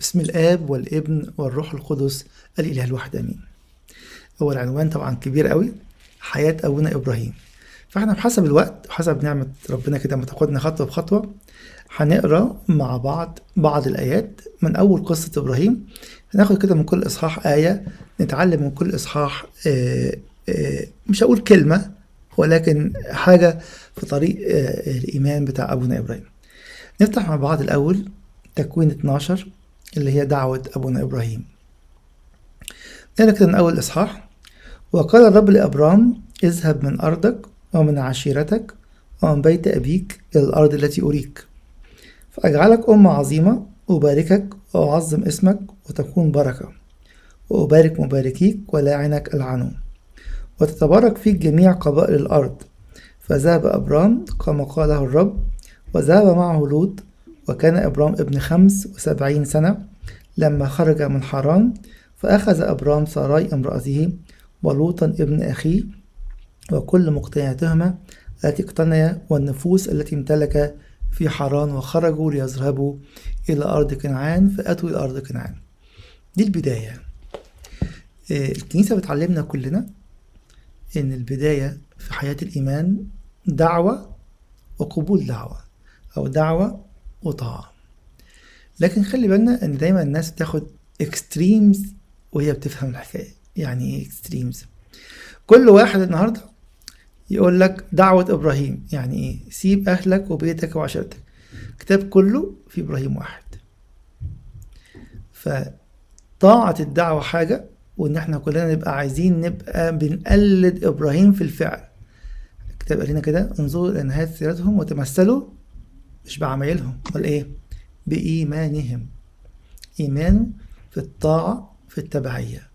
بسم الآب والابن والروح القدس الإله الواحد آمين. هو العنوان طبعا كبير قوي حياة أبونا إبراهيم. فإحنا بحسب الوقت وحسب نعمة ربنا كده ما تاخدنا خطوة بخطوة هنقرأ مع بعض بعض الآيات من أول قصة إبراهيم. هناخد كده من كل إصحاح آية نتعلم من كل إصحاح آه، آه، مش هقول كلمة ولكن حاجة في طريق آه، الإيمان بتاع أبونا إبراهيم. نفتح مع بعض الأول تكوين 12 اللي هي دعوة أبونا إبراهيم. كده من أول إصحاح. وقال الرب لأبرام اذهب من أرضك ومن عشيرتك ومن بيت أبيك إلى الأرض التي أريك. فأجعلك أمة عظيمة أباركك وأعظم اسمك وتكون بركة. وأبارك مباركيك ولاعنك ألعنه. وتتبارك فيك جميع قبائل الأرض. فذهب أبرام كما قاله الرب وذهب معه لوط وكان إبرام ابن خمس وسبعين سنة لما خرج من حران فأخذ أبرام ساراي امرأته ولوطا ابن أخيه وكل مقتنياتهما التي اقتنيا والنفوس التي امتلك في حران وخرجوا ليذهبوا إلى أرض كنعان فأتوا إلى أرض كنعان. دي البداية. آه، الكنيسة بتعلمنا كلنا إن البداية في حياة الإيمان دعوة وقبول دعوة أو دعوة وطاعة. لكن خلي بالنا إن دايما الناس بتاخد extremes وهي بتفهم الحكاية. يعني إيه extremes كل واحد النهاردة يقول لك دعوة إبراهيم. يعني إيه؟ سيب أهلك وبيتك وعشيرتك. الكتاب كله في إبراهيم واحد. فطاعة الدعوة حاجة وإن إحنا كلنا نبقى عايزين نبقى بنقلد إبراهيم في الفعل. الكتاب قال لنا كده انظروا إلى نهاية سيرتهم وتمثلوا مش بعمايلهم بل إيه؟ بإيمانهم. إيمانه في الطاعة في التبعية.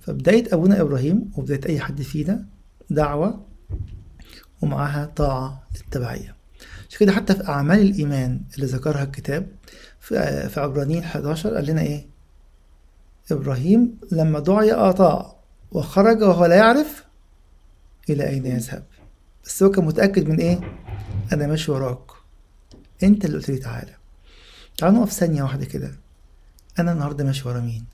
فبداية أبونا إبراهيم وبداية أي حد فينا دعوة ومعاها طاعة للتبعية. عشان كده حتى في أعمال الإيمان اللي ذكرها الكتاب في عبرانيين 11 قال لنا إيه؟ إبراهيم لما دعي أطاع وخرج وهو لا يعرف إلى أين يذهب. بس هو كان متأكد من إيه؟ أنا ماشي وراك. أنت اللي قلت لي تعالى. تعالوا نقف ثانية واحدة كده. أنا النهاردة ماشي ورا مين؟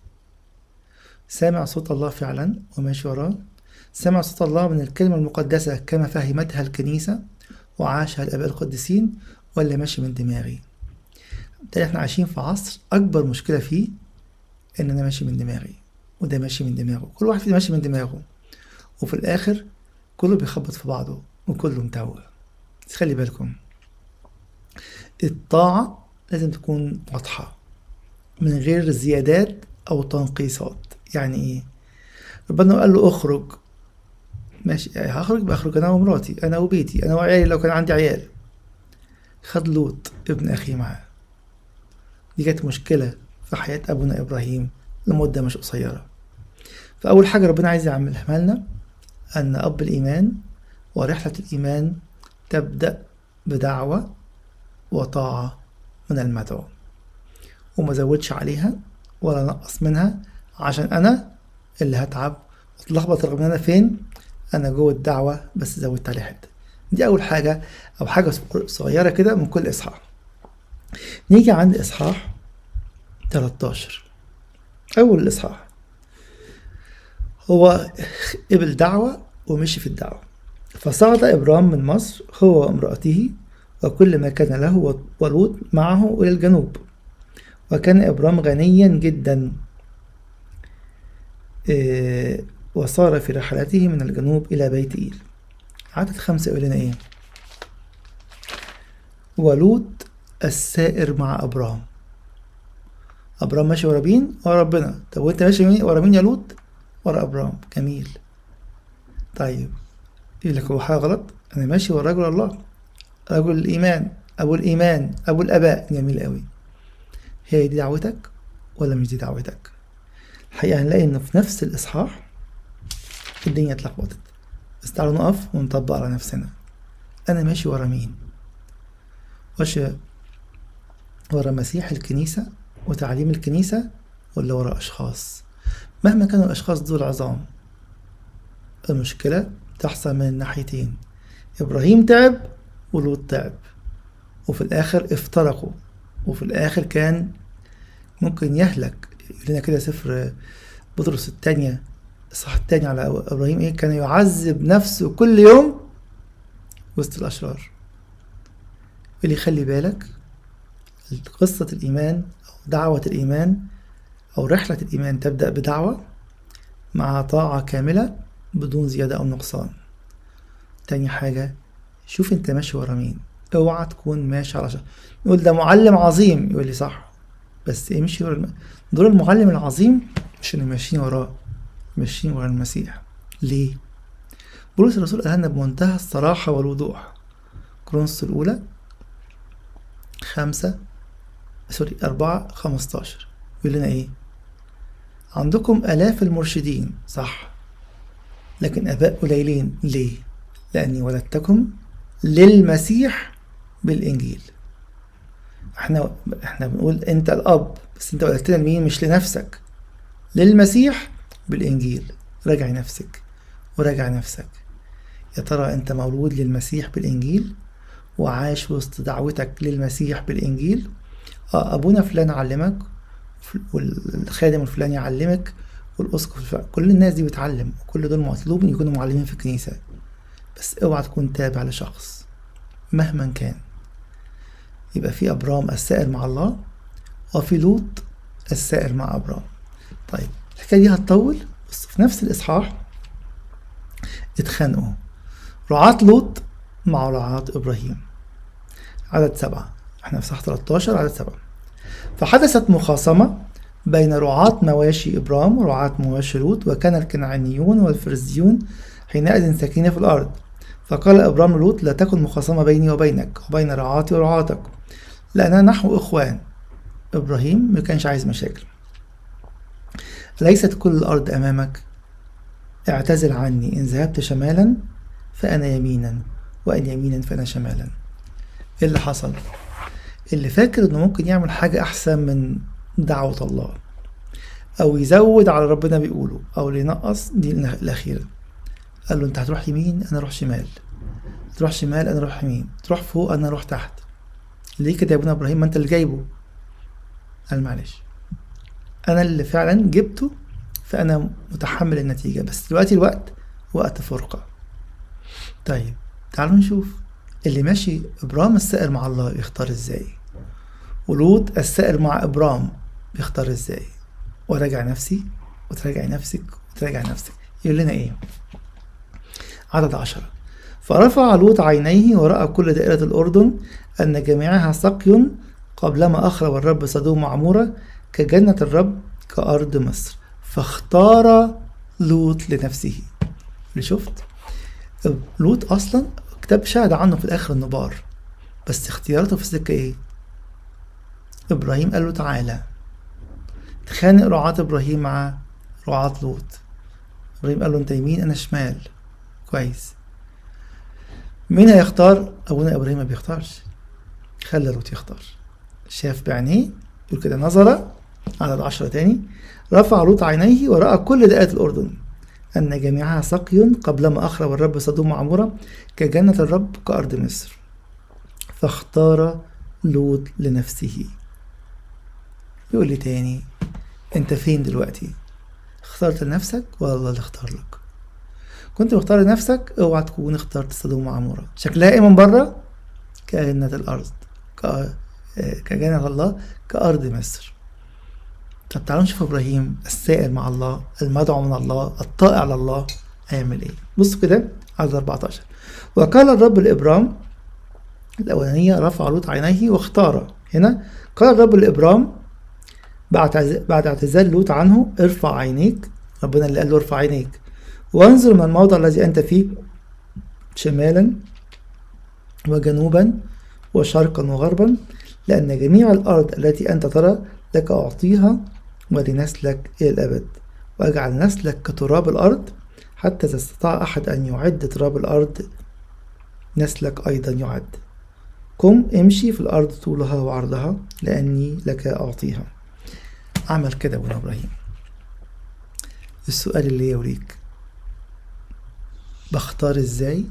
سامع صوت الله فعلا وماشي وراه. سمع صوت الله من الكلمة المقدسة كما فهمتها الكنيسة وعاشها الآباء القديسين ولا ماشي من دماغي؟ بالتالي إحنا عايشين في عصر أكبر مشكلة فيه إن أنا ماشي من دماغي وده ماشي من دماغه. كل واحد فينا ماشي من دماغه. وفي الآخر كله بيخبط في بعضه وكله متوه. خلي بالكم. الطاعة لازم تكون واضحة. من غير زيادات أو تنقيصات. يعني إيه؟ ربنا قال له اخرج. ماشي هخرج بخرج أنا ومراتي أنا وبيتي أنا وعيالي لو كان عندي عيال. خد لوط ابن أخي معاه. دي كانت مشكلة في حياة أبونا إبراهيم لمدة مش قصيرة. فأول حاجة ربنا عايز يعملها لنا أن أب الإيمان ورحلة الإيمان تبدأ بدعوة وطاعة من المدعو. وما زودش عليها ولا نقص منها عشان أنا اللي هتعب. واتلخبط رغم أنا فين؟ أنا جوه الدعوة بس زودت عليه حتة. دي أول حاجة أو حاجة صغيرة كده من كل إصحاح. نيجي عند إصحاح 13 أول الاصحاح هو قبل دعوة ومشي في الدعوة. فصعد ابرام من مصر هو وامرأته وكل ما كان له ولوط معه إلى الجنوب. وكان ابرام غنيا جدا. إيه وصار في رحلته من الجنوب إلى بيت إيل. عدد خمسة يقول لنا إيه ولوط السائر مع أبرام أبرام ماشي ورا مين؟ ورا ربنا. طب وأنت ماشي؟ ورا مين يا لوط؟ ورا أبرام جميل. طيب. يقول لك هو حاجة غلط؟ أنا ماشي ورا رجل الله. رجل الإيمان أبو الإيمان أبو الآباء. جميل قوي هي دي دعوتك ولا مش دي دعوتك؟ الحقيقة هنلاقي إن في نفس الإصحاح الدنيا اتلخبطت. بس تعالوا نقف ونطبق على نفسنا. أنا ماشي ورا مين؟ ماشي ورا مسيح الكنيسة وتعليم الكنيسة ولا ورا أشخاص؟ مهما كانوا الأشخاص دول عظام المشكلة تحصل من الناحيتين إبراهيم تعب ولوط تعب وفي الآخر افترقوا. وفي الآخر كان ممكن يهلك. لنا كده سفر بطرس الثانية الصح الثاني على إبراهيم إيه؟ كان يعذب نفسه كل يوم وسط الأشرار. اللي يخلي بالك قصة الإيمان أو دعوة الإيمان أو رحلة الإيمان تبدأ بدعوة مع طاعة كاملة بدون زيادة أو نقصان. تاني حاجة شوف انت ماشي ورا مين. اوعى تكون ماشي على شخص. يقول ده معلم عظيم. يقول لي صح. بس امشي ورا. دور المعلم العظيم مش اللي ماشيين وراه ماشيين ورا المسيح. ليه؟ بولس الرسول قالها بمنتهى الصراحة والوضوح. كرونس الأولى خمسة سوري أربعة خمستاشر. يقول لنا إيه؟ عندكم آلاف المرشدين. صح. لكن آباء قليلين. ليه؟ لأني ولدتكم للمسيح بالإنجيل. إحنا إحنا بنقول انت الأب بس انت ولدتنا لمين مش لنفسك. للمسيح بالإنجيل. راجع نفسك وراجع نفسك. يا ترى انت مولود للمسيح بالإنجيل وعاش وسط دعوتك للمسيح بالإنجيل؟ آه أبونا فلان علمك والخادم الفلاني يعلمك والأسقف كل الناس دي بتعلم وكل دول مطلوب يكونوا معلمين في الكنيسة. بس اوعى تكون تابع لشخص مهما كان. يبقى في أبرام السائر مع الله وفي لوط السائر مع أبرام. طيب الحكاية دي هتطول بس في نفس الإصحاح اتخانقوا. رعاة لوط مع رعاة إبراهيم. عدد سبعة. إحنا في صح 13 عدد سبعة. فحدثت مخاصمة بين رعاة مواشي إبرام ورعاة مواشي لوط وكان الكنعانيون والفرزيون حينئذ ساكنين في الأرض. فقال إبرام لوط لا تكن مخاصمة بيني وبينك وبين رعاتي ورعاتك لأننا نحن إخوان. إبراهيم ما كانش عايز مشاكل. ليست كل الأرض أمامك؟ اعتزل عني. إن ذهبت شمالا فأنا يمينا وإن يمينا فأنا شمالا. إيه اللي حصل؟ اللي فاكر إنه ممكن يعمل حاجة أحسن من دعوة الله أو يزود على ربنا بيقوله أو ينقص دي الأخيرة. قال له أنت هتروح يمين أنا أروح شمال. تروح شمال أنا أروح يمين. تروح فوق أنا أروح تحت. ليه كده يا ابونا إبراهيم؟ ما أنت اللي جايبه. قال معلش أنا اللي فعلا جبته فأنا متحمل النتيجة بس دلوقتي الوقت وقت فرقة طيب تعالوا نشوف اللي ماشي إبرام السائر مع الله بيختار إزاي؟ ولوط السائر مع إبرام بيختار إزاي؟ وراجع نفسي وتراجع نفسك وتراجع نفسك. يقول لنا إيه؟ عدد عشرة فرفع لوط عينيه ورأى كل دائرة الأردن أن جميعها سقي قبلما أخرب الرب سدوم معمورة كجنة الرب كأرض مصر. فاختار لوط لنفسه. اللي شفت؟ لوط أصلا كتاب شهد عنه في الآخر إنه بار بس اختياراته في السكة إيه؟ إبراهيم قال له تعالى. تخانق رعاة إبراهيم مع رعاة لوط. إبراهيم قال له أنت يمين أنا شمال. كويس. مين هيختار؟ أبونا إبراهيم ما بيختارش. خلى لوط يختار. شاف بعينيه يقول كده نظر على العشرة تاني. رفع لوط عينيه ورأى كل دائرة الأردن. أن جميعها سقي قبلما أخرب الرب سدوم وعمورة كجنة الرب كأرض مصر. فاختار لوط لنفسه. يقول لي تاني أنت فين دلوقتي؟ اخترت لنفسك ولا الله اللي اختار لك؟ كنت مختار لنفسك اوعى تكون اخترت سدوم وعمورة شكلها إيه من بره؟ كجنة الأرض كجنة الله كأرض مصر. طب تعالوا نشوف إبراهيم السائر مع الله المدعو من الله الطائع لله هيعمل إيه؟ بصوا كده عدد 14 وقال الرب لإبرام الأولانية رفع لوط عينيه واختار. هنا قال الرب لإبرام بعد بعد اعتزال لوط عنه ارفع عينيك. ربنا اللي قال له ارفع عينيك. وانظر من الموضع الذي أنت فيه شمالا وجنوبا وشرقا وغربا لأن جميع الأرض التي أنت ترى لك أعطيها ولنسلك إلى الأبد. وأجعل نسلك كتراب الأرض حتى إذا استطاع أحد أن يعد تراب الأرض نسلك أيضا يعد. قم امشي في الأرض طولها وعرضها لأني لك أعطيها. عمل كده أبونا إبراهيم. السؤال اللي يوريك بختار إزاي؟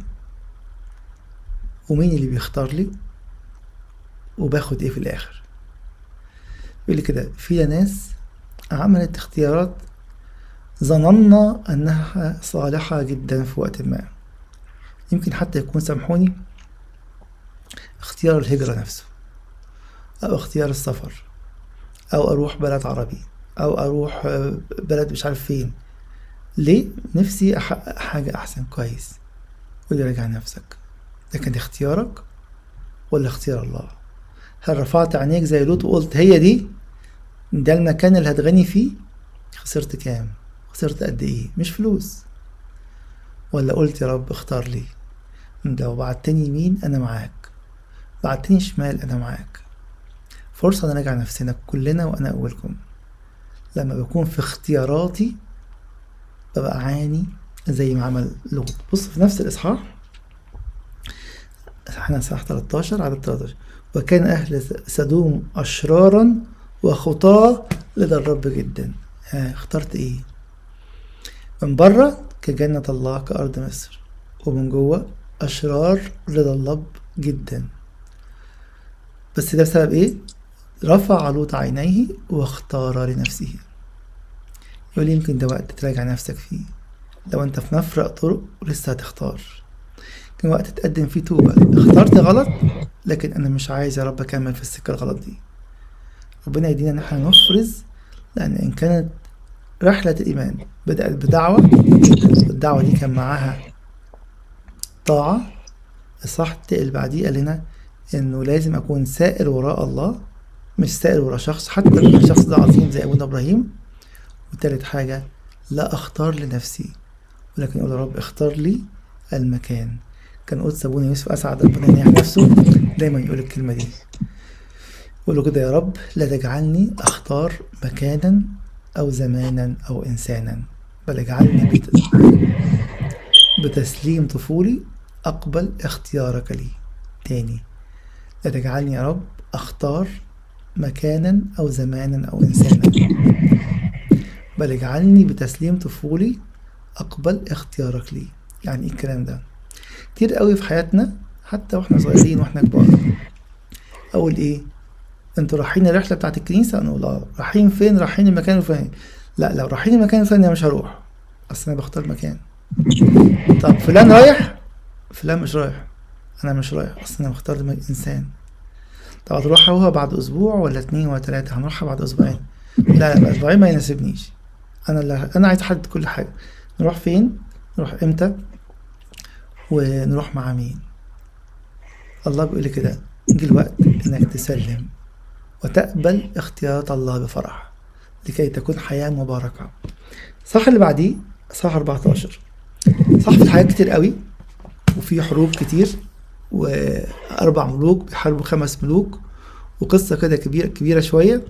ومين اللي بيختار لي؟ وباخد إيه في الآخر؟ يقول لي كده في ناس عملت اختيارات ظننا أنها صالحة جدا في وقت ما. يمكن حتى يكون سامحوني اختيار الهجرة نفسه أو اختيار السفر أو أروح بلد عربي أو أروح بلد مش عارف فين ليه نفسي أحقق حاجة أحسن؟ كويس. قولي راجع نفسك. ده كان اختيارك ولا اختيار الله؟ هل رفعت عينيك زي لوط وقلت هي دي؟ ده المكان اللي هتغني فيه؟ خسرت كام؟ خسرت قد إيه؟ مش فلوس. ولا قلت يا رب اختار لي. لو بعتني يمين أنا معاك. بعتني شمال أنا معاك. فرصة نراجع نفسنا كلنا وأنا اولكم لما بكون في اختياراتي ببقى عاني زي ما عمل لوط بص في نفس الإصحاح إحنا صح 13 عدد 13 وكان أهل سدوم أشرارا وخطاة لدى الرب جدا. ها اخترت إيه؟ من بره كجنة الله كأرض مصر. ومن جوه أشرار رضا الله جدا. بس ده بسبب إيه؟ رفع لوط عينيه واختار لنفسه. يقول يمكن ده وقت تراجع نفسك فيه. لو أنت في مفرق طرق ولسه هتختار. كان وقت تقدم فيه توبة. اخترت غلط؟ لكن أنا مش عايز يا رب أكمل في السكة الغلط دي. ربنا يدينا ان إحنا نفرز لأن إن كانت رحلة الإيمان بدأت بدعوة والدعوة دي كان معاها طاعة. الصح اللي بعديه قال لنا إنه لازم أكون سائر وراء الله مش سائر وراء شخص حتى لو الشخص ده عظيم زي أبونا إبراهيم. وتالت حاجة لا أختار لنفسي ولكن أقول يا رب اختار لي المكان. كان قدس أبونا يوسف أسعد ربنا ينيح نفسه دايما يقول الكلمة دي. يقول له كده يا رب لا تجعلني أختار مكانا أو زمانا أو إنسانا بل اجعلني بت... بتسليم طفولي أقبل اختيارك لي. تاني لا تجعلني يا رب أختار مكانا أو زمانا أو إنسانا. بل اجعلني بتسليم طفولي أقبل اختيارك لي. يعني إيه الكلام ده؟ كتير قوي في حياتنا حتى وإحنا صغيرين وإحنا كبار. أقول إيه؟ أنتوا رايحين الرحلة بتاعت الكنيسة؟ نقول آه رايحين فين؟ رايحين المكان الفلاني. لا لو رايحين المكان الفلاني أنا مش هروح. أصل أنا بختار مكان. طب فلان رايح؟ فلان مش رايح. أنا مش رايح. أصل أنا بختار انسان طب هتروح هو بعد أسبوع ولا اتنين ولا تلاتة؟ هنروحها بعد أسبوعين. لا لا أسبوعين ما يناسبنيش. أنا اللي أنا عايز أحدد كل حاجة. نروح فين؟ نروح إمتى؟ ونروح مع مين؟ الله بيقول لي كده جه الوقت إنك تسلم وتقبل اختيارات الله بفرح لكي تكون حياة مباركة. صح اللي بعديه صح 14 صح في الحياة كتير قوي وفي حروب كتير وأربع ملوك بيحاربوا خمس ملوك وقصة كده كبيرة كبيرة شوية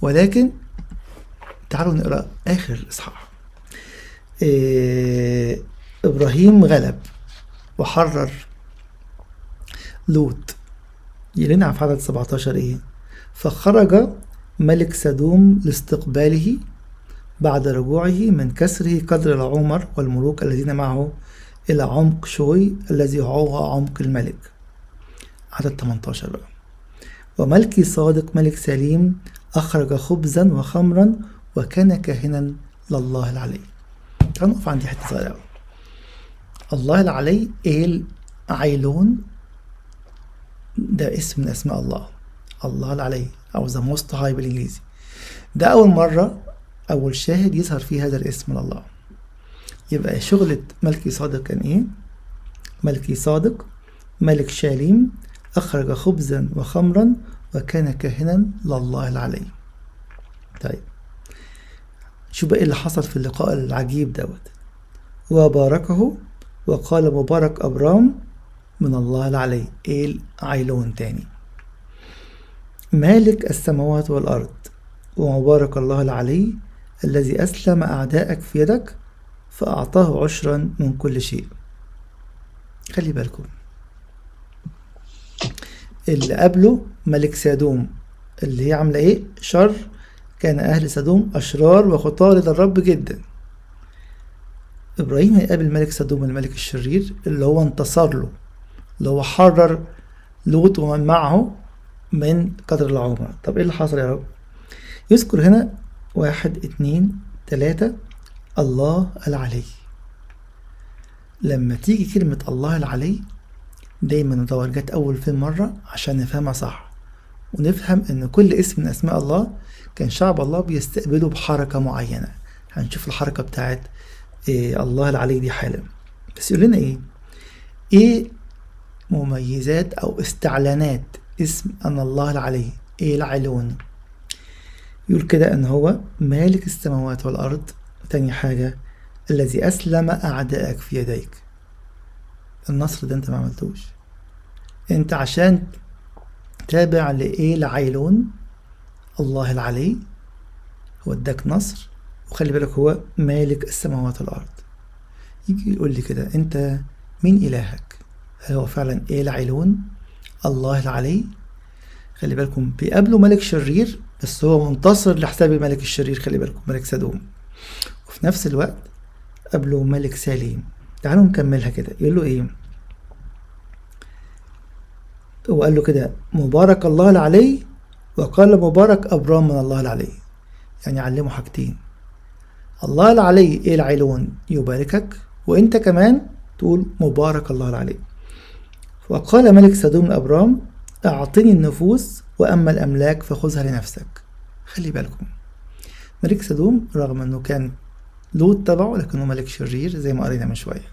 ولكن تعالوا نقرأ آخر الإصحاح إيه إبراهيم غلب وحرر لوط. يلنا في عدد 17 إيه؟ فخرج ملك سدوم لاستقباله بعد رجوعه من كسره قدر العمر والملوك الذين معه إلى عمق شوي الذي هو عمق الملك. عدد 18 بقى. وملكي صادق ملك سليم أخرج خبزا وخمرا وكان كاهنا لله العلي. تعالوا نقف عندي حتة صغيرة الله العلي إيل عيلون ده اسم من أسماء الله. الله العلي أو ذا موست هاي بالإنجليزي. ده أول مرة أول شاهد يظهر فيه هذا الاسم لله يبقى شغلة ملكي صادق كان إيه؟ ملكي صادق ملك شاليم أخرج خبزا وخمرا وكان كاهنا لله العلي. طيب. شو بقى اللي حصل في اللقاء العجيب دوت؟ وباركه وقال مبارك أبرام من الله العلي إيل عيلون تاني؟ مالك السماوات والأرض ومبارك الله العلي الذي أسلم أعدائك في يدك فأعطاه عشرا من كل شيء. خلي بالكم. اللي قبله ملك سادوم اللي هي عاملة إيه؟ شر كان أهل سدوم أشرار وخطاة لدى الرب جدا. إبراهيم هيقابل ملك سدوم الملك الشرير اللي هو انتصر له اللي هو حرر لوط ومن معه من قدر العمر. طب إيه اللي حصل يا رب؟ يذكر هنا واحد اتنين تلاتة الله العلي. لما تيجي كلمة الله العلي دايما ندور جت أول فين مرة عشان نفهمها صح ونفهم إن كل اسم من أسماء الله كان شعب الله بيستقبله بحركة معينة. هنشوف الحركة بتاعت إيه الله العلي دي حالا. بس يقول لنا إيه؟ إيه مميزات أو استعلانات اسم أن الله العلي إيه العلون؟ يقول كده إن هو مالك السماوات والأرض. تاني حاجة الذي أسلم أعدائك في يديك. النصر ده أنت ما عملتوش. أنت عشان تابع لإيه العيلون؟ الله العلي هو اداك نصر وخلي بالك هو مالك السماوات والأرض. يجي يقول لي كده أنت مين إلهك؟ هل هو فعلا إيه العيلون؟ الله العلي. خلي بالكم بيقابلوا ملك شرير بس هو منتصر لحساب الملك الشرير خلي بالكم ملك سدوم. وفي نفس الوقت قابلوا ملك سليم. تعالوا نكملها كده. يقول له إيه؟ هو قال له كده مبارك الله العلي وقال مبارك أبرام من الله العلي. يعني علمه حاجتين. الله العلي إيه العيلون يباركك وإنت كمان تقول مبارك الله العلي. وقال ملك سدوم لأبرام أعطني النفوس وأما الأملاك فخذها لنفسك. خلي بالكم. ملك سدوم رغم أنه كان لوط تبعه لكنه ملك شرير زي ما قرينا من شوية.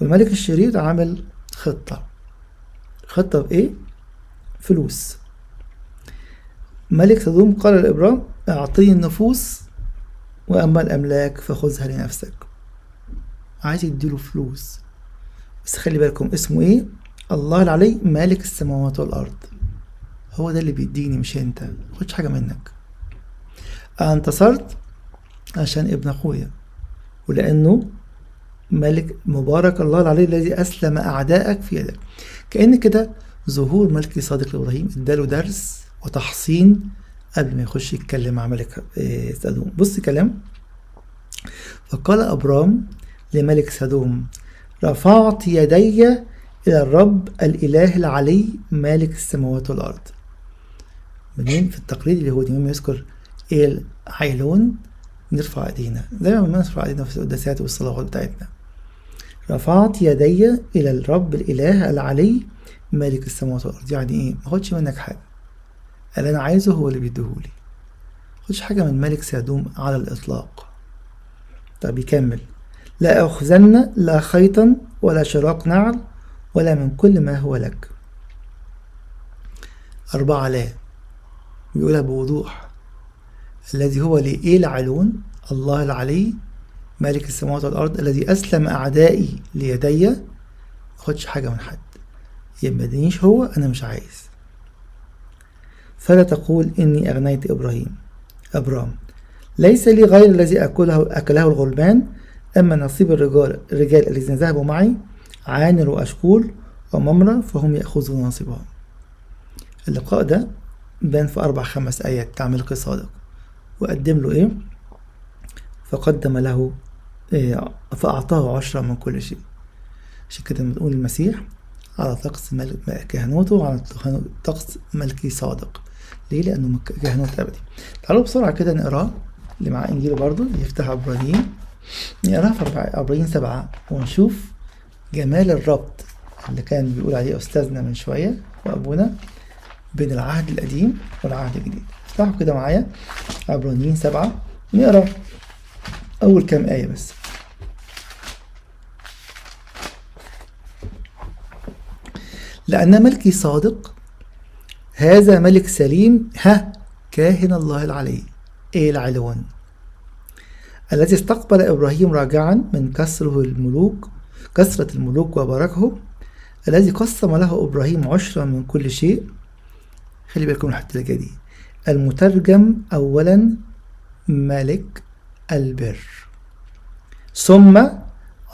والملك الشرير عمل خطة. خطة بإيه؟ فلوس. ملك سدوم قال لإبرام أعطني النفوس وأما الأملاك فخذها لنفسك. عايز يديله فلوس. بس خلي بالكم اسمه إيه؟ الله العلي مالك السماوات والأرض. هو ده اللي بيديني مش أنت. مخدش حاجة منك. أنا انتصرت عشان ابن أخويا. ولأنه ملك مبارك الله العلي الذي أسلم أعدائك في يدك. كأن كده ظهور ملكي صادق لإبراهيم اداله درس وتحصين قبل ما يخش يتكلم مع ملك سدوم بص كلام. فقال أبرام لملك سدوم رفعت يدي إلى الرب الإله العلي مالك السماوات والأرض. منين؟ في التقليد اليهودي. مما يذكر إيه العيلون نرفع إيدينا. دايما ما نرفع إيدينا في القداسات والصلوات بتاعتنا. رفعت يدي إلى الرب الإله العلي مالك السماوات والأرض. يعني إيه؟ ما منك حاجة. اللي أنا عايزه هو اللي بيديهولي. خدش حاجة من ملك سادوم على الإطلاق. طب يكمل. لا أخذن لا خيطا ولا شراق نعل ولا من كل ما هو لك. أربعة لا. بيقولها بوضوح. الذي هو لإيه العلون؟ الله العلي مالك السماوات والأرض الذي أسلم أعدائي ليدي. خدش حاجة من حد. يبقى هو أنا مش عايز. فلا تقول إني أغنيت إبراهيم. أبرام ليس لي غير الذي أكله أكله الغلمان أما نصيب الرجال الرجال الذين ذهبوا معي عانر وأشكول وممرة فهم يأخذون نصيبهم. اللقاء ده بان في أربع خمس آيات تعمل صادق. وقدم له إيه؟ فقدم له إيه فأعطاه عشرة من كل شيء. عشان كده بنقول المسيح على طقس ملك كهنوته وعلى طقس ملكي صادق. ليه؟ لأنه كهنوت أبدي تعالوا بسرعة كده نقراه اللي مع إنجيله برضو يفتح إبراهيم. نقراه في إبراهيم سبعة ونشوف جمال الربط اللي كان بيقول عليه أستاذنا من شوية وأبونا بين العهد القديم والعهد الجديد. افتحوا كده معايا عبرانيين سبعة نقرا أول كام آية بس. لأن ملكي صادق هذا ملك سليم ها كاهن الله العلي. إيه العلون الذي استقبل إبراهيم راجعا من كسره الملوك كسرة الملوك وباركه الذي قسم له إبراهيم عشرا من كل شيء. خلي بالكم الحتة دي. المترجم أولا ملك البر. ثم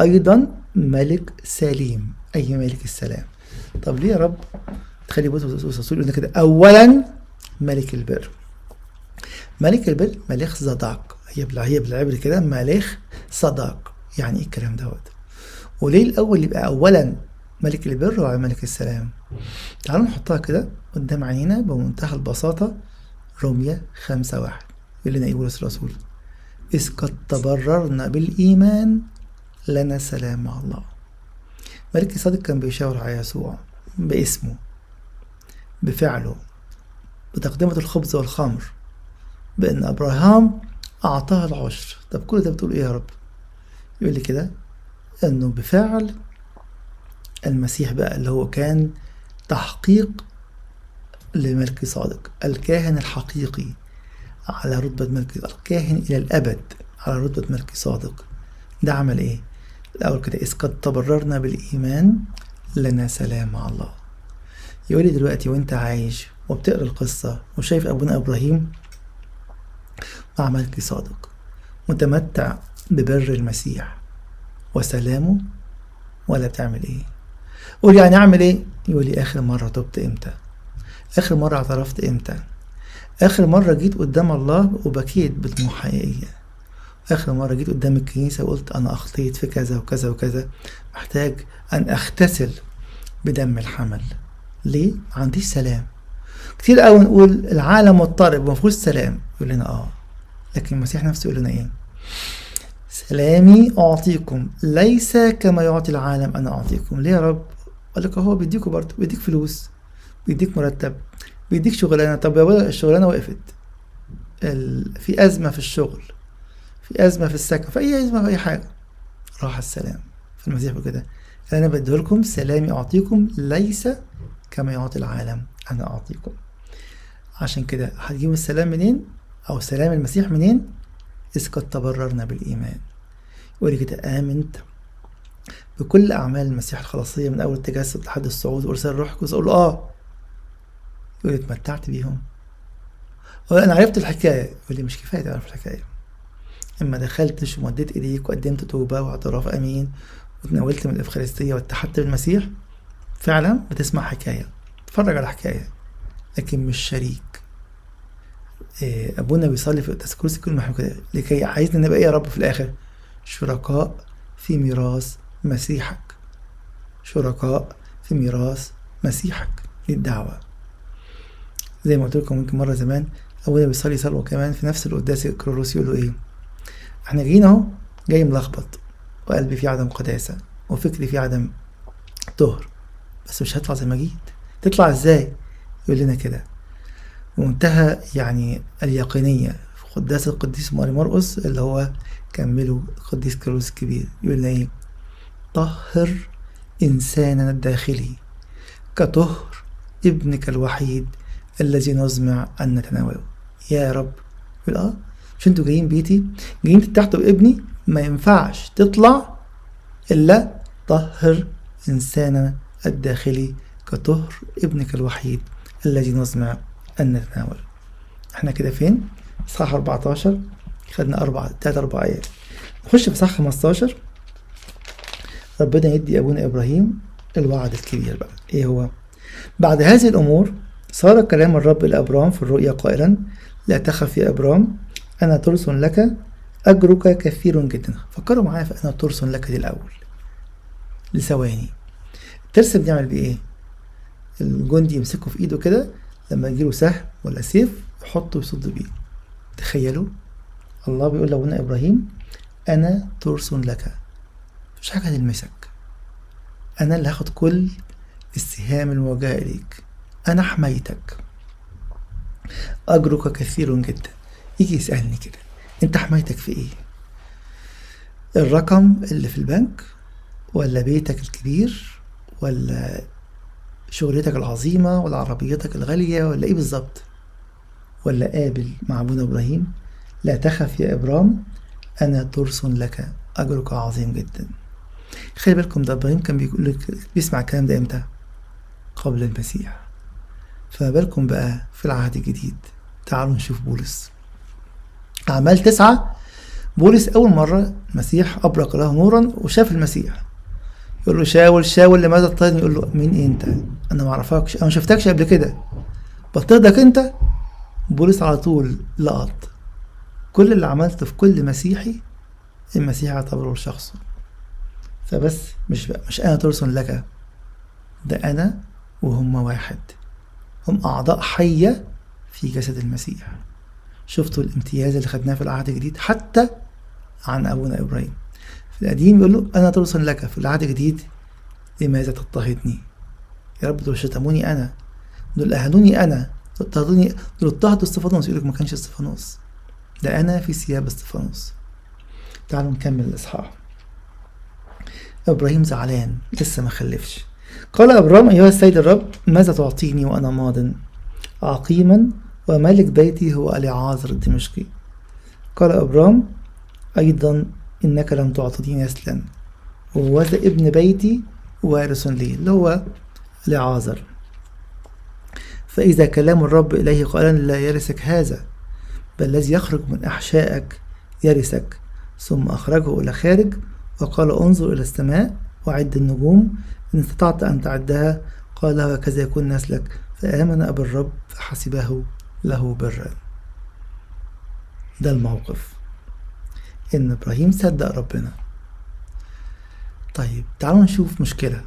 أيضا ملك سليم أي ملك السلام. طب ليه يا رب؟ تخلي بطرس يقول كده. أولا ملك البر. ملك البر ملك صداق. هي هي بالعبري كده ملك صداق. يعني إيه الكلام دوت؟ وليه الأول يبقى أولا ملك البر وعلى ملك السلام؟ تعالوا نحطها كده قدام عينينا بمنتهى البساطة. رمية خمسة واحد. يقول لنا إيه بولس الرسول إذ قد تبررنا بالإيمان لنا سلام مع الله. ملك صادق كان بيشاور على يسوع باسمه. بفعله بتقدمة الخبز والخمر بأن أبراهام أعطاه العشر. طب كل ده بتقول إيه يا رب؟ يقول لي كده أنه بفعل المسيح بقى اللي هو كان تحقيق لملك صادق الكاهن الحقيقي على رتبة ملك الكاهن إلى الأبد على رتبة ملك صادق. ده عمل إيه؟ الأول كده إذ قد تبررنا بالإيمان لنا سلام مع الله. يقول لي دلوقتي وأنت عايش وبتقرأ القصة وشايف أبونا إبراهيم مع ملك صادق متمتع ببر المسيح وسلامه ولا بتعمل إيه؟ قول يعني أعمل إيه؟ يقول لي آخر مرة تبت إمتى؟ آخر مرة اعترفت إمتى؟ آخر مرة جيت قدام الله وبكيت بدموع حقيقية آخر مرة جيت قدام الكنيسة وقلت أنا أخطيت في كذا وكذا وكذا محتاج أن أغتسل بدم الحمل ليه؟ ما عنديش سلام. كتير قوي نقول العالم مضطرب ومفيهوش سلام. يقول لنا آه. لكن المسيح نفسه يقول لنا إيه؟ سلامي أعطيكم ليس كما يعطي العالم أنا أعطيكم. ليه يا رب؟ قال لك هو بيديكوا برضه بيديك فلوس بيديك مرتب بيديك شغلانة. طب يا ولد الشغلانة وقفت. ال... في أزمة في الشغل في أزمة في السكن في أي أزمة في أي حاجة. راح السلام. فالمسيح بيقول كده. أنا بديه لكم سلامي أعطيكم ليس كما يعطي العالم أنا أعطيكم. عشان كده هتجيب السلام منين؟ أو سلام المسيح منين؟ إذ قد تبررنا بالإيمان. يقول كده آمنت بكل أعمال المسيح الخلاصية من أول التجسد لحد الصعود وإرسال الروح القدس أقول له آه. يقول لي اتمتعت بيهم. أنا عرفت الحكاية. يقول لي مش كفاية تعرف الحكاية. إما دخلتش ومديت إيديك وقدمت توبة واعتراف آمين وتناولت من الإفخارستية واتحدت بالمسيح فعلا بتسمع حكاية تتفرج على حكاية لكن مش شريك. إيه أبونا بيصلي في قداس كرسي كل ما كده. لكي عايزنا نبقى إيه يا رب في الآخر؟ شركاء في ميراث مسيحك. شركاء في ميراث مسيحك. دي الدعوه زي ما قلت لكم ممكن مرة زمان أبونا بيصلي صلوة كمان في نفس القداس الكروروس يقول له إيه؟ إحنا جايين أهو جاي ملخبط وقلبي فيه عدم قداسة وفكري فيه عدم طهر. بس مش هطلع زي ما جيت. تطلع إزاي؟ يقول لنا كده. بمنتهى يعني اليقينية في قداس القديس ماري مرقس اللي هو كمله القديس كيروس الكبير. يقول لنا إيه؟ طهر إنساننا الداخلي كطهر ابنك الوحيد الذي نزمع أن نتناوله. يا رب. يقول آه مش أنتوا جايين بيتي؟ جايين تتحتوا بابني ما ينفعش تطلع إلا طهر إنساننا الداخلي كطهر ابنك الوحيد الذي نزمع أن نتناول. إحنا كده فين؟ صح 14 خدنا أربع تلات أربع آيات نخش في صح 15 ربنا يدي أبونا إبراهيم الوعد الكبير بقى. إيه هو؟ بعد هذه الأمور صار كلام الرب لأبرام في الرؤيا قائلا لا تخف يا أبرام أنا ترس لك أجرك كثير جدا. فكروا معايا في أنا ترس لك دي الأول. لثواني. الترس بنعمل بيه إيه الجندي يمسكه في إيده كده لما يجيله سهم ولا سيف يحطه ويصد بيه. تخيلوا الله بيقول لأبونا إبراهيم أنا ترس لك. مفيش حاجة تلمسك أنا اللي هاخد كل السهام الموجهة إليك. أنا حمايتك. أجرك كثير جدا. يجي يسألني كده أنت حمايتك في إيه؟ الرقم اللي في البنك ولا بيتك الكبير ولا شغلتك العظيمة ولا عربيتك الغالية ولا إيه بالظبط؟ ولا قابل مع أبونا إبراهيم؟ لا تخف يا إبرام أنا ترس لك أجرك عظيم جدا. خلي بالكم ده إبراهيم كان بيقول لك بيسمع الكلام ده إمتى؟ قبل المسيح. فما بالكم بقى في العهد الجديد؟ تعالوا نشوف بولس. أعمال تسعة. بولس أول مرة المسيح أبرق له نورا وشاف المسيح. يقول له شاول شاول لماذا تطردني يقول له مين أنت؟ أنا ما أعرفكش أنا ما شفتكش قبل كده. بطردك أنت؟ بولس على طول لقط. كل اللي عملته في كل مسيحي المسيح اعتبره شخصه. فبس مش بقى مش أنا ترس لك. ده أنا وهم واحد. هم أعضاء حية في جسد المسيح. شفتوا الامتياز اللي خدناه في العهد الجديد؟ حتى عن أبونا إبراهيم. في القديم يقول له أنا ترس لك في العهد الجديد لماذا تضطهدني. يا رب دول شتموني أنا دول أهانوني أنا دول اضطهدوني دول اضطهدوا استفانوس يقول لك ما كانش استفانوس ده أنا في ثياب استفانوس تعالوا نكمل الإصحاح. إبراهيم زعلان لسه ما خلفش. قال أبرام أيها السيد الرب ماذا تعطيني وأنا ماض؟ عقيما وملك بيتي هو أليعازر الدمشقي. قال أبرام أيضا إنك لم تعطني نسلا ووذا ابن بيتي وارث لي اللي هو لعازر. فإذا كلام الرب إليه قال لا يرثك هذا بل الذي يخرج من أحشائك يرثك. ثم أخرجه إلى خارج وقال انظر إلى السماء وعد النجوم إن استطعت أن تعدها. قال وكذا يكون نسلك فآمن بالرب فحسبه له برا. ده الموقف. إن إبراهيم صدق ربنا. طيب تعالوا نشوف مشكلة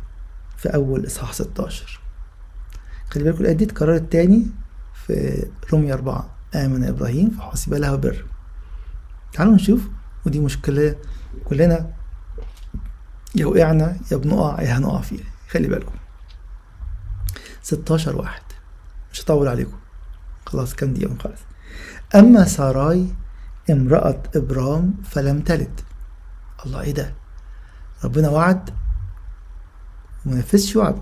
في أول إصحاح 16 خلي بالكم الآية دي اتكررت تاني في رومية أربعة. آمن إبراهيم فحسب له بر. تعالوا نشوف ودي مشكلة كلنا. يا وقعنا يا بنقع يا هنقع فيها. خلي بالكم. 16 واحد. مش هطول عليكم. خلاص كام دقيقة؟ خلاص. أما ساراي امرأة إبرام فلم تلد. الله إيه ده؟ ربنا وعد؟ ومنفذش وعده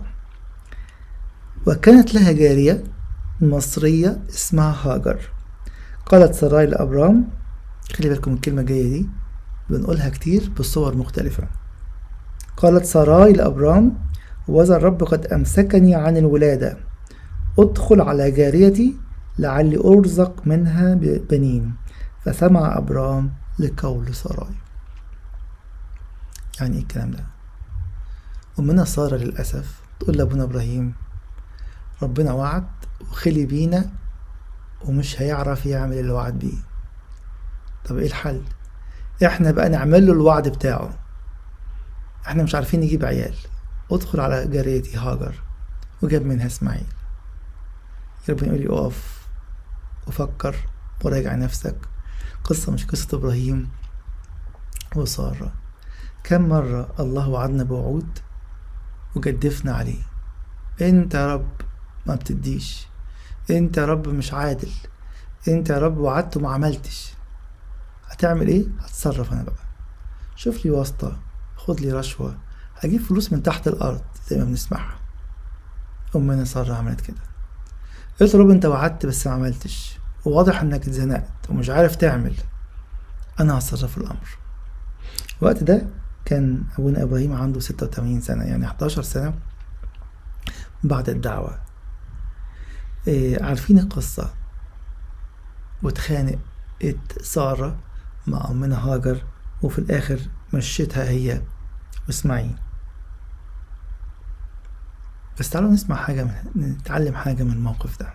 وكانت لها جارية مصرية اسمها هاجر. قالت سراي لأبرام خلي بالكم الكلمة الجاية دي بنقولها كتير بصور مختلفة. قالت سراي لأبرام وذا الرب قد أمسكني عن الولادة. ادخل على جاريتي لعلي أرزق منها بنين فسمع أبرام لقول سراي. يعني إيه الكلام ده؟ أمنا سارة للأسف تقول لأبونا إبراهيم ربنا وعد وخلي بينا ومش هيعرف يعمل اللي وعد بيه. طب إيه الحل؟ إحنا بقى نعمل له الوعد بتاعه. إحنا مش عارفين نجيب عيال. ادخل على جاريتي هاجر وجاب منها إسماعيل. ربنا يقول لي اقف وفكر وراجع نفسك قصة مش قصة إبراهيم وسارة. كم مرة الله وعدنا بوعود وجدفنا عليه؟ أنت يا رب ما بتديش. أنت يا رب مش عادل. أنت يا رب وعدت وما عملتش. هتعمل إيه؟ هتصرف أنا بقى. شوف لي واسطة خد لي رشوة. هجيب فلوس من تحت الأرض زي ما بنسمعها. أمنا سارة عملت كده. رب أنت وعدت بس ما عملتش. وواضح إنك اتزنقت ومش عارف تعمل. أنا هتصرف الأمر. الوقت ده كان أبونا إبراهيم عنده ستة وتمانين سنة يعني حداشر سنة بعد الدعوة. إيه عارفين القصة؟ واتخانقت سارة مع أمنا هاجر وفي الآخر مشيتها هي وإسماعيل. بس تعالوا نسمع حاجة من نتعلم حاجة من الموقف ده.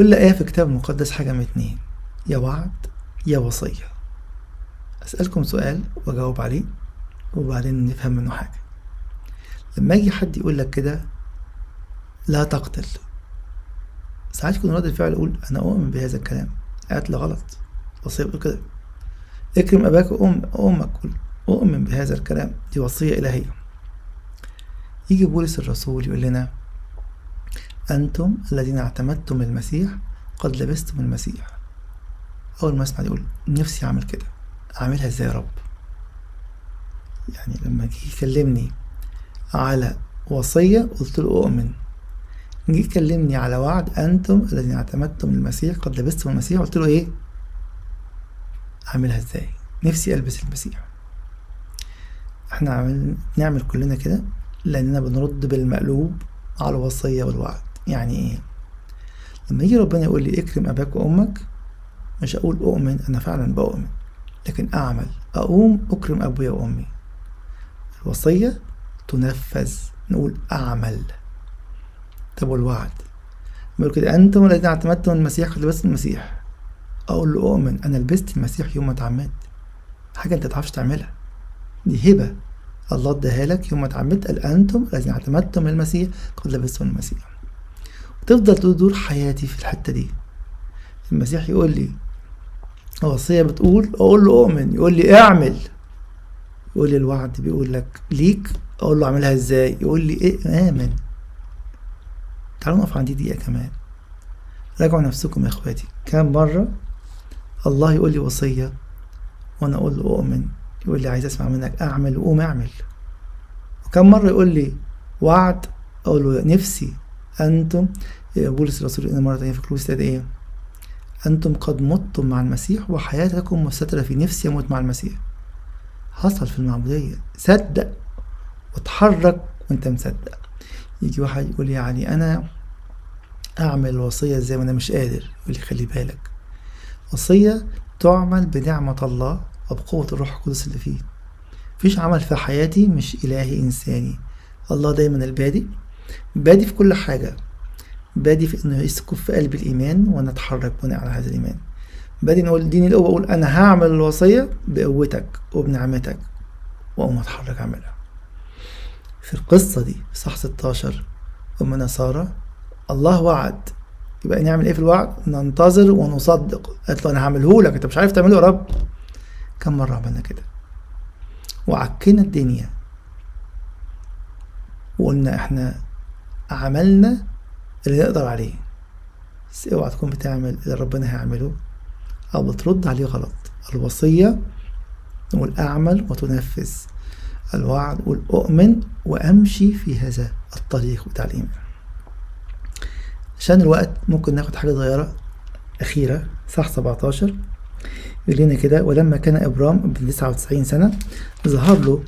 آية في الكتاب المقدس حاجة من اتنين. يا وعد يا وصية. أسألكم سؤال وأجاوب عليه وبعدين نفهم منه حاجة. لما يجي حد يقول لك كده لا تقتل. ساعات يكون رد الفعل يقول أنا أؤمن بهذا الكلام. قتل غلط. وصية بتقول كده. اكرم أباك وأم أمك أؤمن بهذا الكلام. دي وصية إلهية. يجي بولس الرسول يقول لنا أنتم الذين اعتمدتم المسيح قد لبستم المسيح. أول ما أسمع يقول نفسي أعمل كده. أعملها إزاي يا رب؟ يعني لما جه يكلمني على وصية قلت له أؤمن. جه يكلمني على وعد أنتم الذين اعتمدتم المسيح قد لبستم المسيح قلت له إيه؟ أعملها إزاي؟ نفسي ألبس المسيح. إحنا عمل نعمل كلنا كده لأننا بنرد بالمقلوب على الوصية والوعد. يعني إيه لما يجي ربنا يقول لي اكرم أباك وأمك مش أقول أؤمن أنا فعلا بؤمن لكن أعمل. أقوم أكرم أبويا وأمي. الوصية تنفذ نقول أعمل. طب والوعد بيقول كده أنتم الذين اعتمدتم المسيح قد لبستم المسيح. أقول له أؤمن أنا لبست المسيح يوم ما اتعمدت. حاجة أنت متعرفش تعملها. دي هبة. الله اداها لك يوم ما اتعمدت. قال أنتم الذين اعتمدتم المسيح قد لبستم المسيح. تفضل تدور حياتي في الحتة دي. المسيح يقول لي الوصية بتقول أقول له أؤمن يقول لي اعمل. يقول لي الوعد بيقول لك ليك. أقول له أعملها إزاي؟ يقول لي إيه؟ آمن. تعالوا نقف عندي دقيقة كمان. راجعوا نفسكم يا إخواتي. كم مرة الله يقول لي وصية وأنا أقول له أؤمن يقول لي عايز أسمع منك أعمل وقوم أعمل. وكم مرة يقول لي وعد؟ أقول له نفسي. أنتم بولس الرسول إن مرة تانية في كلوس إيه؟ أنتم قد متم مع المسيح وحياتكم مستترة في نفسي أموت مع المسيح. حصل في المعمودية صدق وتحرك وأنت مصدق. يجي واحد يقول يعني أنا أعمل الوصية إزاي وأنا مش قادر. يقول لي خلي بالك. وصية تعمل بنعمة الله وبقوة الروح القدس اللي فيه. مفيش عمل في حياتي مش إلهي إنساني. الله دايما البادي بادي في كل حاجة. بادي في إنه يسكب في قلب الإيمان وأنا أتحرك بناء على هذا الإيمان. بادي إنه اديني القوة أقول أنا هعمل الوصية بقوتك وبنعمتك وأقوم أتحرك أعملها. في القصة دي في صح 16 أمنا سارة الله وعد. يبقى نعمل إيه في الوعد؟ ننتظر ونصدق. قالت له أنا هعمله لك أنت مش عارف تعمله يا رب. كم مرة عملنا كده؟ وعكينا الدنيا. وقلنا إحنا عملنا اللي نقدر عليه. بس اوعى تكون بتعمل اللي ربنا هيعمله أو بترد عليه غلط. الوصية نقول اعمل وتنفذ. الوعد قول اؤمن وأمشي في هذا الطريق بتاع الإيمان. عشان الوقت ممكن ناخد حاجة صغيرة أخيرة صح 17 يقول لنا كده ولما كان إبرام ابن 99 سنة ظهر له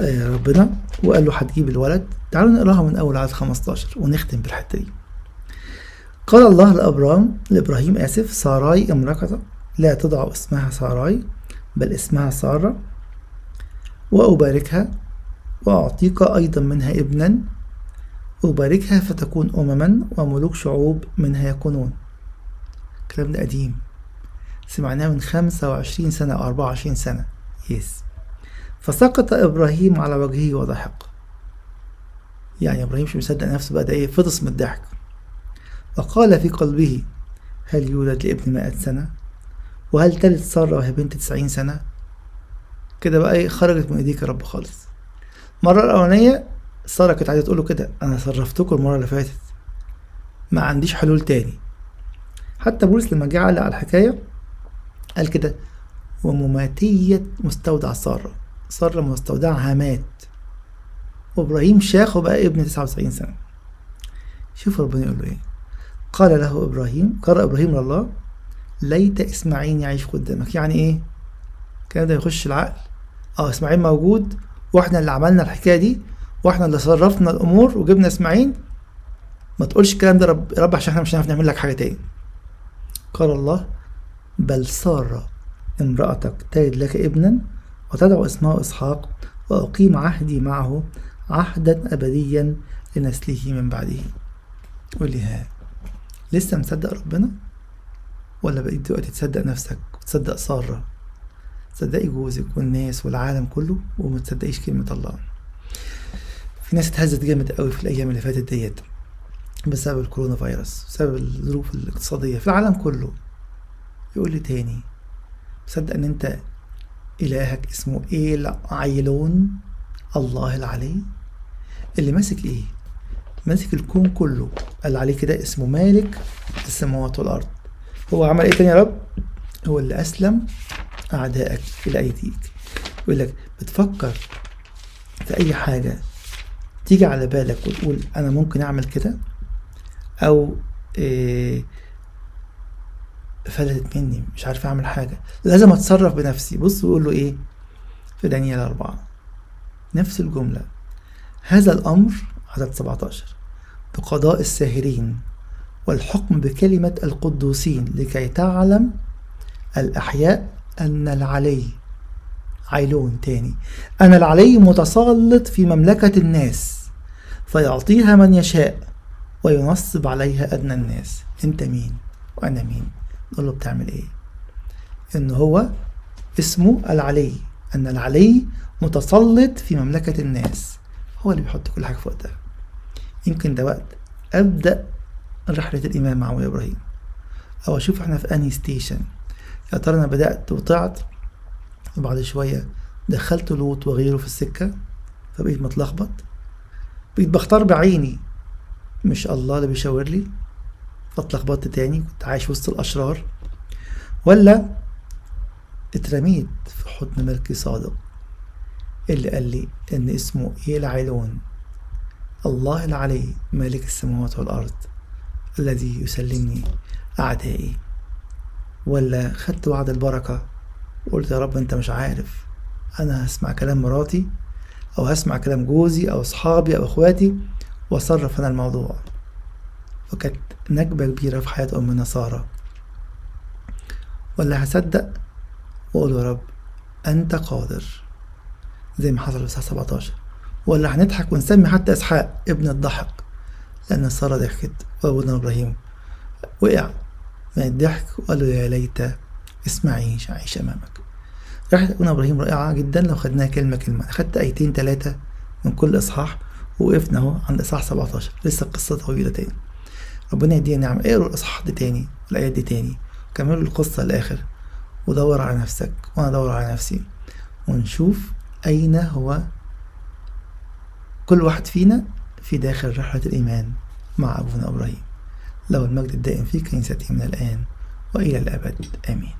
ربنا. وقال له هتجيب الولد. تعالوا نقراها من أول عدد 15 ونختم بالحتة دي. قال الله لأبرام لإبراهيم آسف ساراي امرأة لا تضع اسمها ساراي بل اسمها سارة وأباركها وأعطيك أيضا منها ابنا أباركها فتكون أمما وملوك شعوب منها يكونون. الكلام ده قديم. سمعناه من خمسة وعشرين سنة أو أربعة وعشرين سنة. يس فسقط إبراهيم على وجهه وضحك. يعني إبراهيم مش مصدق نفسه بقى ده إيه؟ فطس من الضحك. وقال في قلبه هل يولد لابن مائة سنة؟ وهل تلد سارة وهي بنت تسعين سنة؟ كده بقى إيه؟ خرجت من إيديك يا رب خالص. المرة الأولانية سارة كانت عايزة تقوله كده أنا صرفتكم المرة اللي فاتت. ما عنديش حلول تاني. حتى بولس لما جه علق على الحكاية قال كده ومماتية مستودع سارة. سارة مستودعها مات. وإبراهيم شاخ وبقى ابن تسعة وتسعين سنة. شوف ربنا يقول له إيه. قال له إبراهيم قال إبراهيم لله ليت إسماعيل يعيش قدامك. يعني إيه؟ الكلام ده يخش العقل. آه إسماعيل موجود وإحنا اللي عملنا الحكاية دي وإحنا اللي صرفنا الأمور وجبنا إسماعيل. ما تقولش الكلام ده رب, رب عشان إحنا مش هنعرف نعمل لك حاجة تاني. قال الله بل سارة امرأتك تلد لك ابنا وتدعو اسمه إسحاق وأقيم عهدي معه عهدا أبديا لنسله من بعده. قول لي ها لسه مصدق ربنا؟ ولا بقيت دلوقتي تصدق نفسك وتصدق سارة؟ تصدقي جوزك والناس والعالم كله وما تصدقيش كلمة الله. في ناس اتهزت جامد قوي في الأيام اللي فاتت ديت بسبب الكورونا فيروس بسبب الظروف الاقتصادية في العالم كله. يقول لي تاني صدق إن أنت إلهك اسمه إيه العيلون الله العلي. اللي ماسك إيه؟ ماسك الكون كله. قال عليه كده اسمه مالك السماوات والأرض. هو عمل إيه تاني يا رب؟ هو اللي أسلم أعدائك إلى أيديك. يقول لك بتفكر في أي حاجة تيجي على بالك وتقول أنا ممكن أعمل كده؟ أو إيه فلتت مني مش عارف أعمل حاجة. لازم أتصرف بنفسي. بص ويقول له إيه؟ في دانيال أربعة. نفس الجملة. هذا الأمر عدد 17 بقضاء الساهرين والحكم بكلمة القدوسين لكي تعلم الأحياء أن العلي عيلون تاني أن العلي متسلط في مملكة الناس فيعطيها من يشاء وينصب عليها أدنى الناس. أنت مين؟ وأنا مين؟ نقول له بتعمل إيه؟ إن هو اسمه العلي أن العلي متسلط في مملكة الناس. هو اللي بيحط كل حاجة في وقتها. يمكن ده وقت أبدأ رحلة الإيمان مع إبراهيم. أو أشوف إحنا في أنهي station يا ترى أنا بدأت وطلعت وبعد شوية دخلت لوط وغيره في السكة فبقيت متلخبط. بقيت بختار بعيني. مش الله اللي بيشاور لي. فاتلخبطت تاني كنت عايش وسط الأشرار. ولا اترميت في حضن ملكي صادق اللي قال لي إن اسمه إيه إيل عليون الله العلي مالك السماوات والأرض الذي يسلمني أعدائي. ولا خدت وعد البركة وقلت يا رب أنت مش عارف أنا هسمع كلام مراتي أو هسمع كلام جوزي أو أصحابي أو إخواتي وأصرف أنا الموضوع. وكانت نكبة كبيرة في حياة أمنا سارة. ولا هصدق وأقول يا رب أنت قادر. زي ما حصل في الساعة 17 ولا هنضحك ونسمي حتى إسحاق ابن الضحك لأن سارة ضحكت وأبونا إبراهيم وقع من الضحك وقال له يا ليت اسمعي عيش أمامك. رحلة أبونا إبراهيم رائعة جدا لو خدناها كلمة كلمة. أخدت آيتين تلاتة من كل إصحاح ووقفنا أهو عند إصحاح 17 لسه القصة طويلة تاني. ربنا يدينا نعمة اقروا الإصحاح دي تاني؟ الآيات دي تاني. كملوا القصة للآخر. ودور على نفسك. وأنا أدور على نفسي. ونشوف أين هو كل واحد فينا في داخل رحلة الإيمان مع أبونا إبراهيم. له المجد الدائم في كنيستي من الآن وإلى الأبد. آمين.